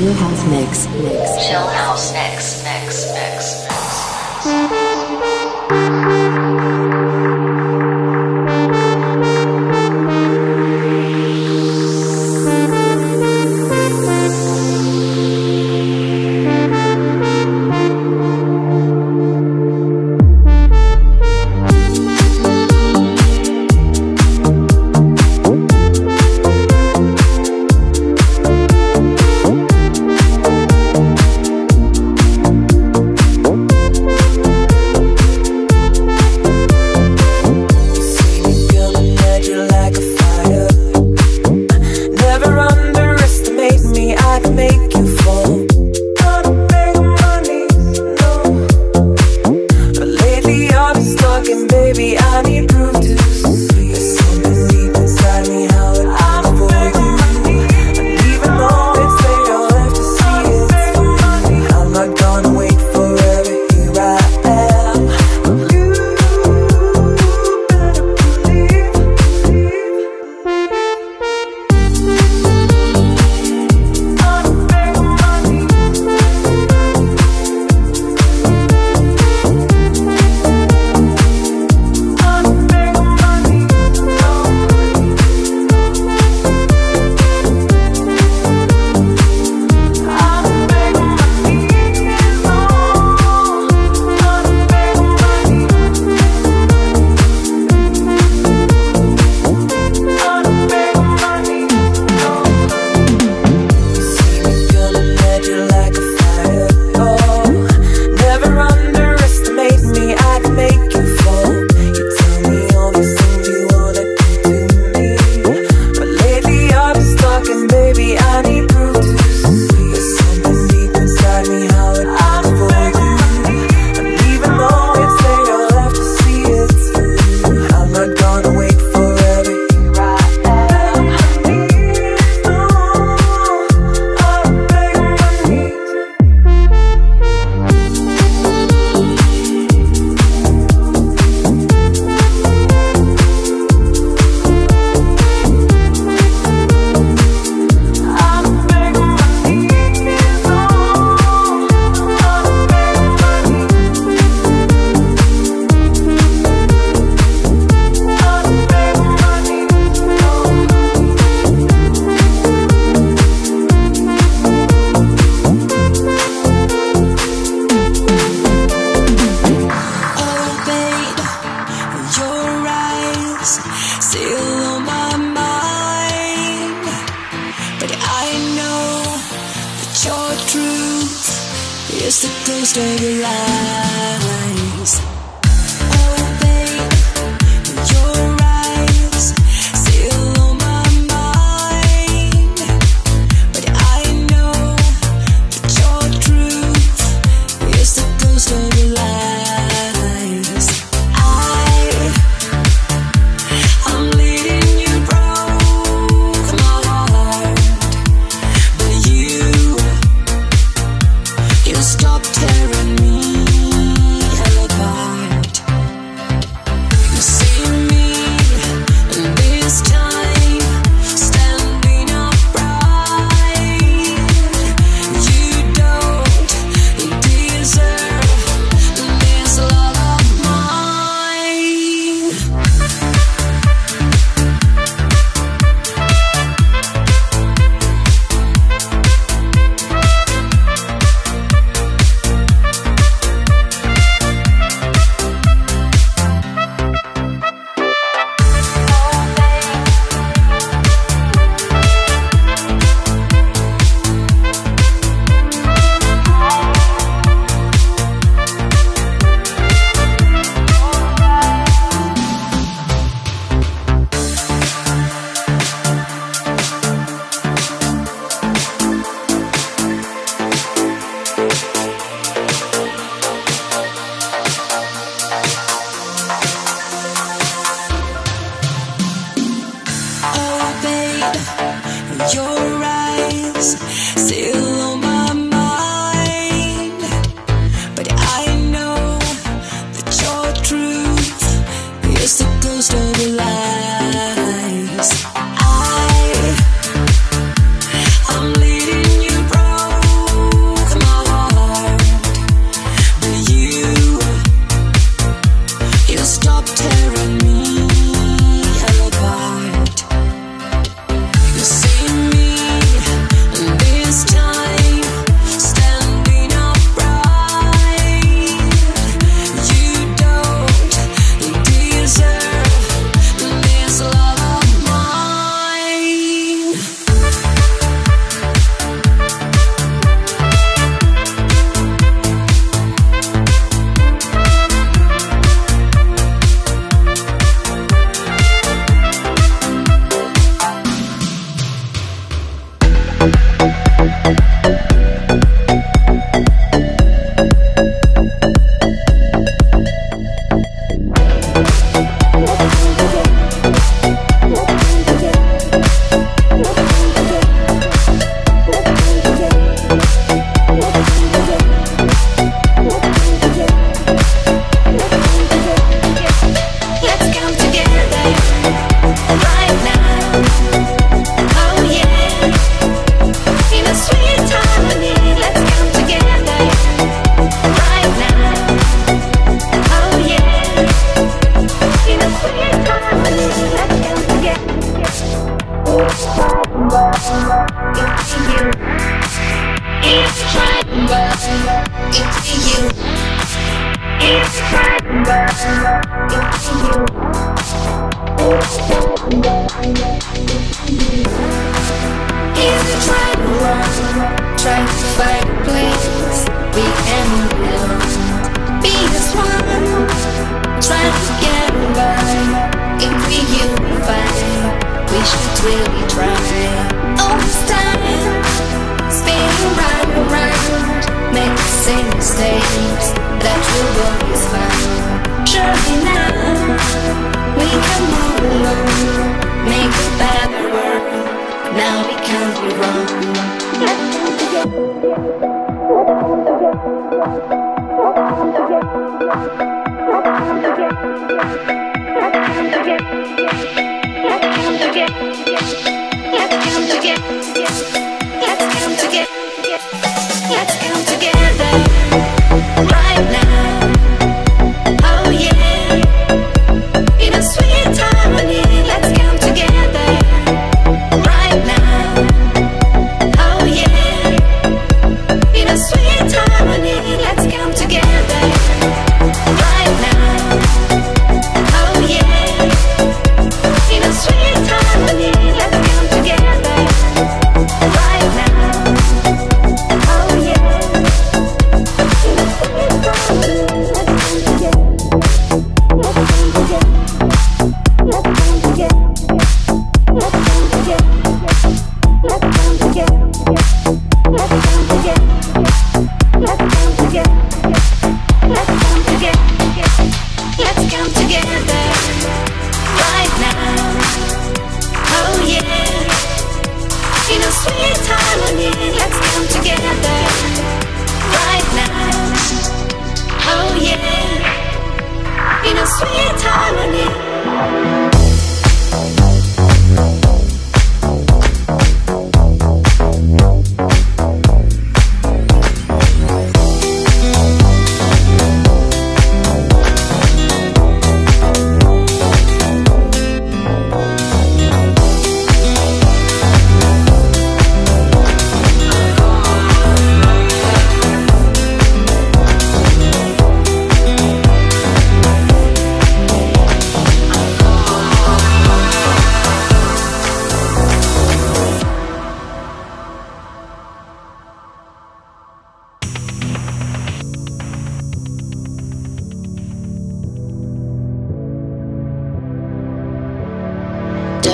Chill House Mix. Mix. Chill House Mix. Mix. Mix. you.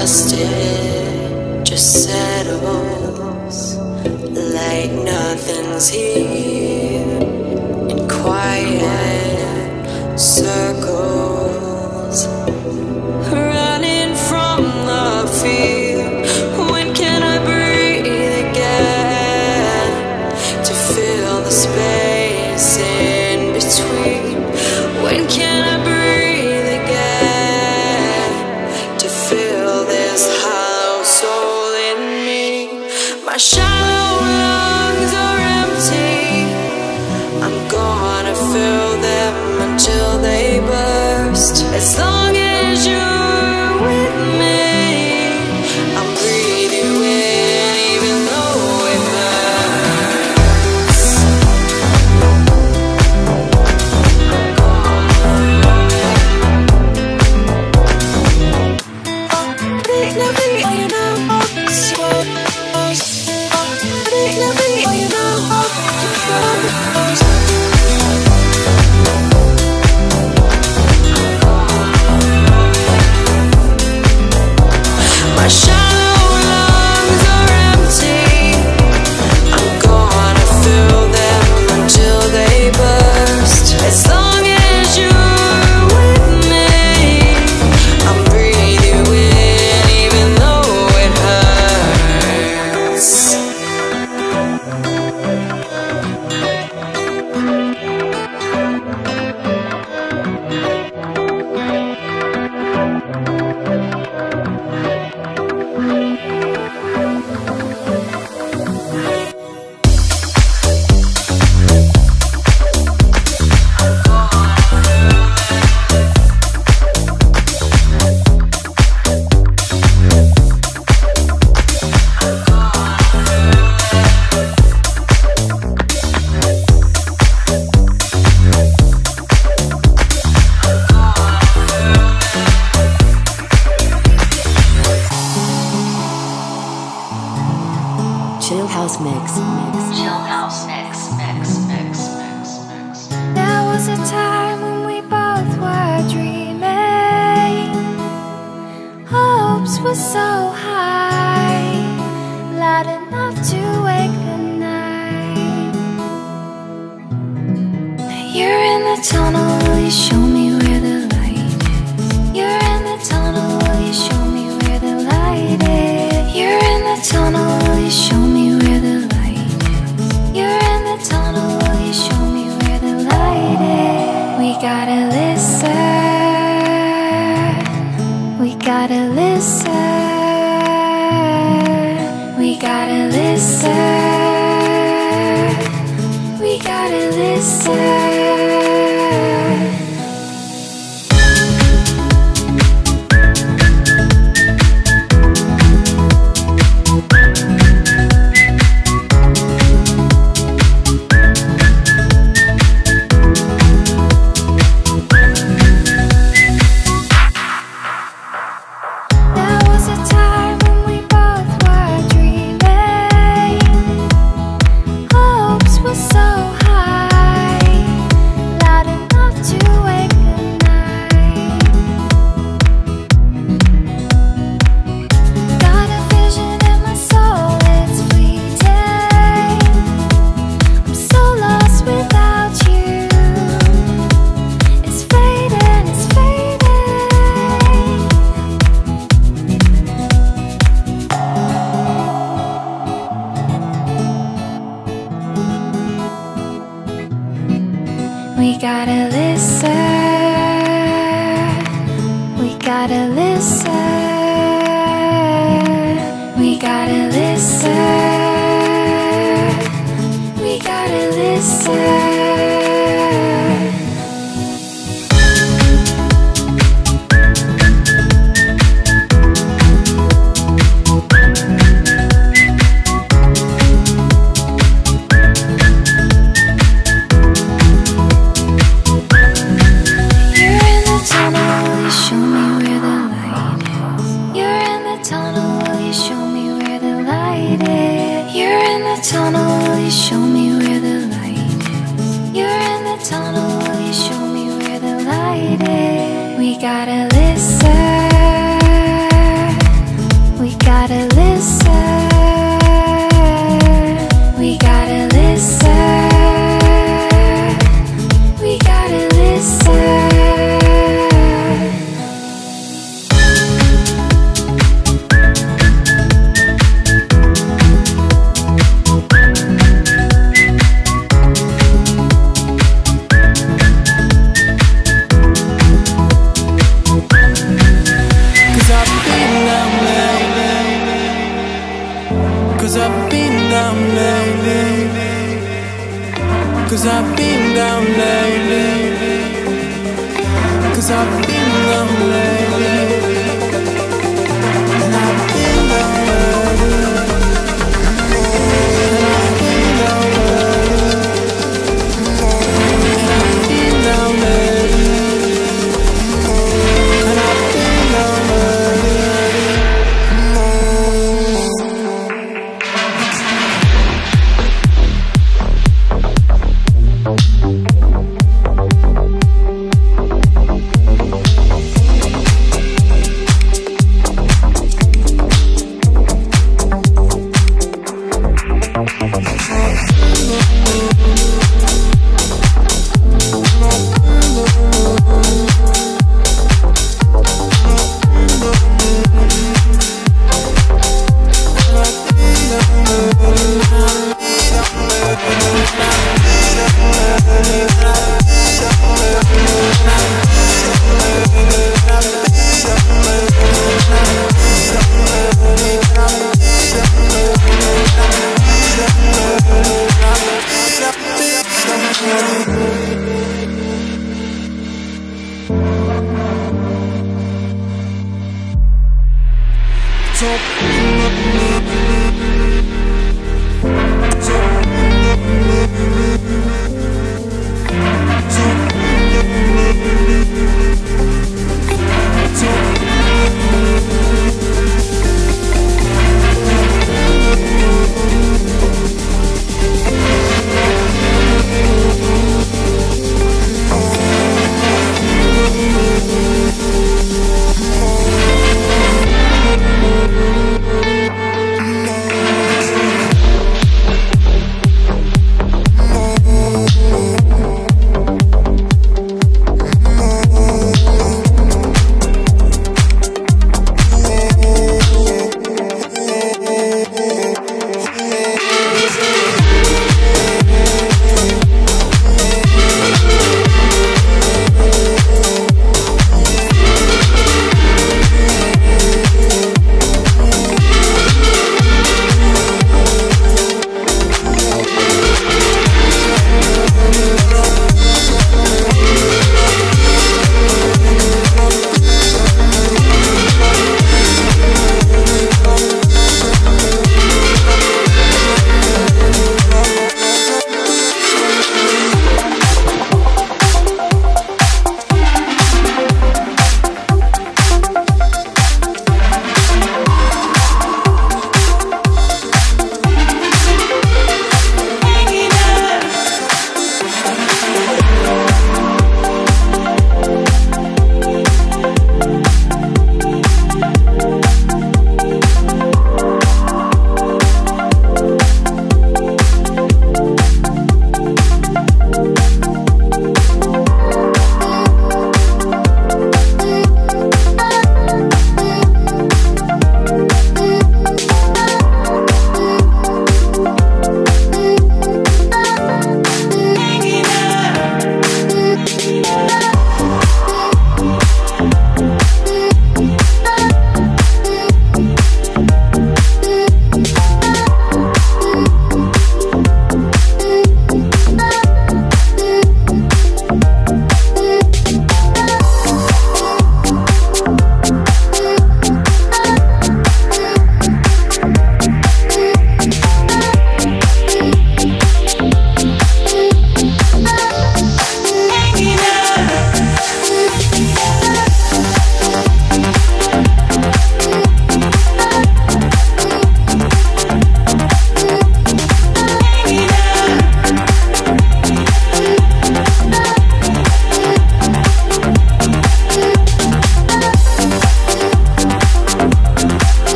Dust it just settles like nothing's here been down, baby. Cause I've been down, baby. Cause I've been down, baby. Cause I've been down, baby.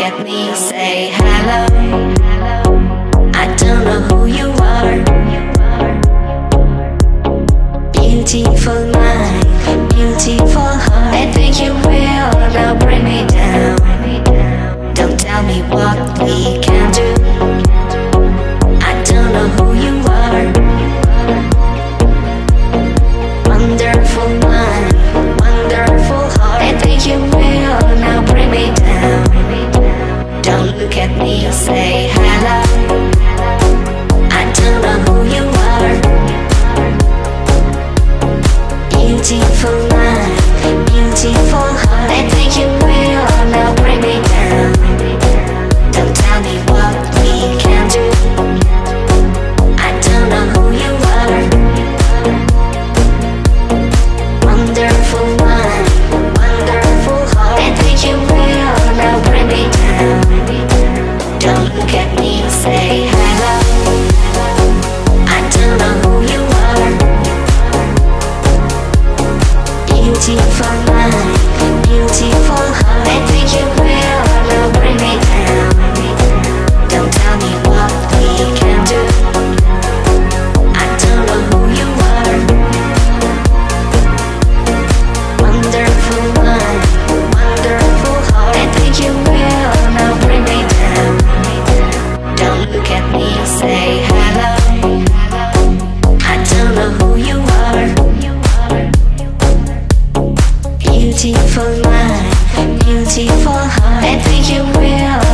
At me, say heart. I think you will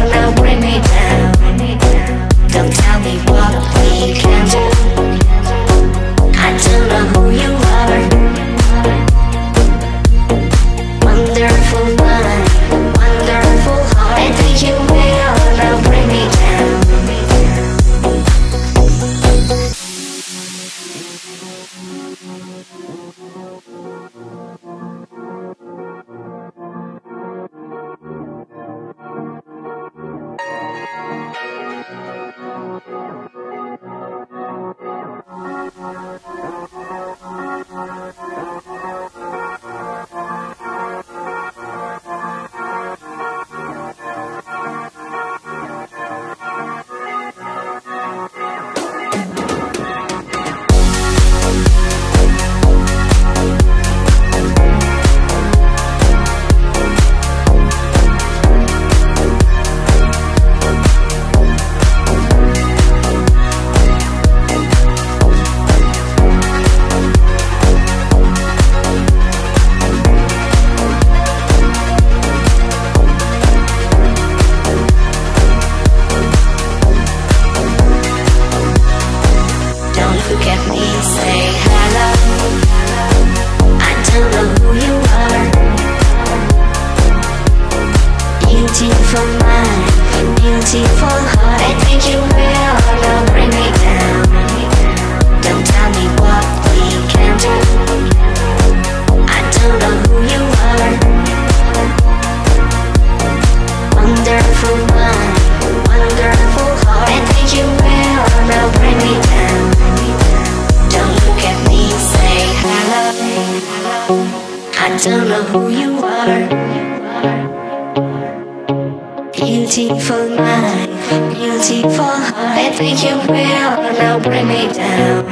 don't know who you are. Beautiful mind, beautiful heart. I think you will now bring me down.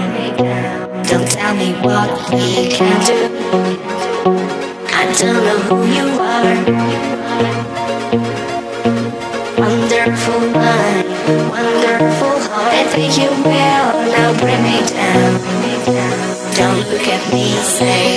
Don't tell me what we can do. I don't know who you are. Wonderful mind, wonderful heart. I think you will now bring me down. Don't look at me, say.